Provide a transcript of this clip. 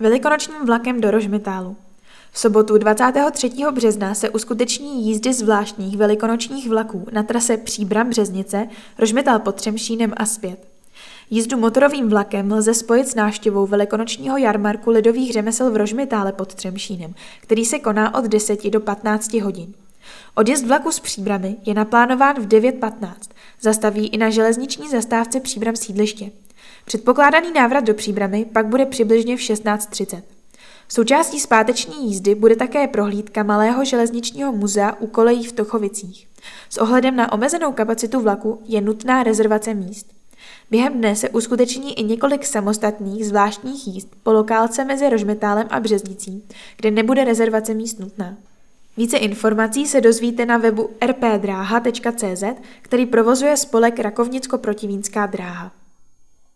Velikonočním vlakem do Rožmitálu. V sobotu 23. března se uskuteční jízdy zvláštních velikonočních vlaků na trase Příbram Březnice, Rožmitál pod Třemšínem a zpět. Jízdu motorovým vlakem lze spojit s návštěvou velikonočního jarmarku lidových řemesel v Rožmitále pod Třemšínem, který se koná od 10 do 15 hodin. Odjezd vlaku z Příbramy je naplánován v 9.15. Zastaví i na železniční zastávce Příbram sídliště. Předpokládaný návrat do Příbramy pak bude přibližně v 16.30. Součástí zpáteční jízdy bude také prohlídka Malého železničního muzea u kolejí v Tochovicích. S ohledem na omezenou kapacitu vlaku je nutná rezervace míst. Během dne se uskuteční i několik samostatných zvláštních jízd po lokálce mezi Rožmetálem a Březnicí, kde nebude rezervace míst nutná. Více informací se dozvíte na webu rpdráha.cz, který provozuje spolek Rakovnicko-Protivínská dráha.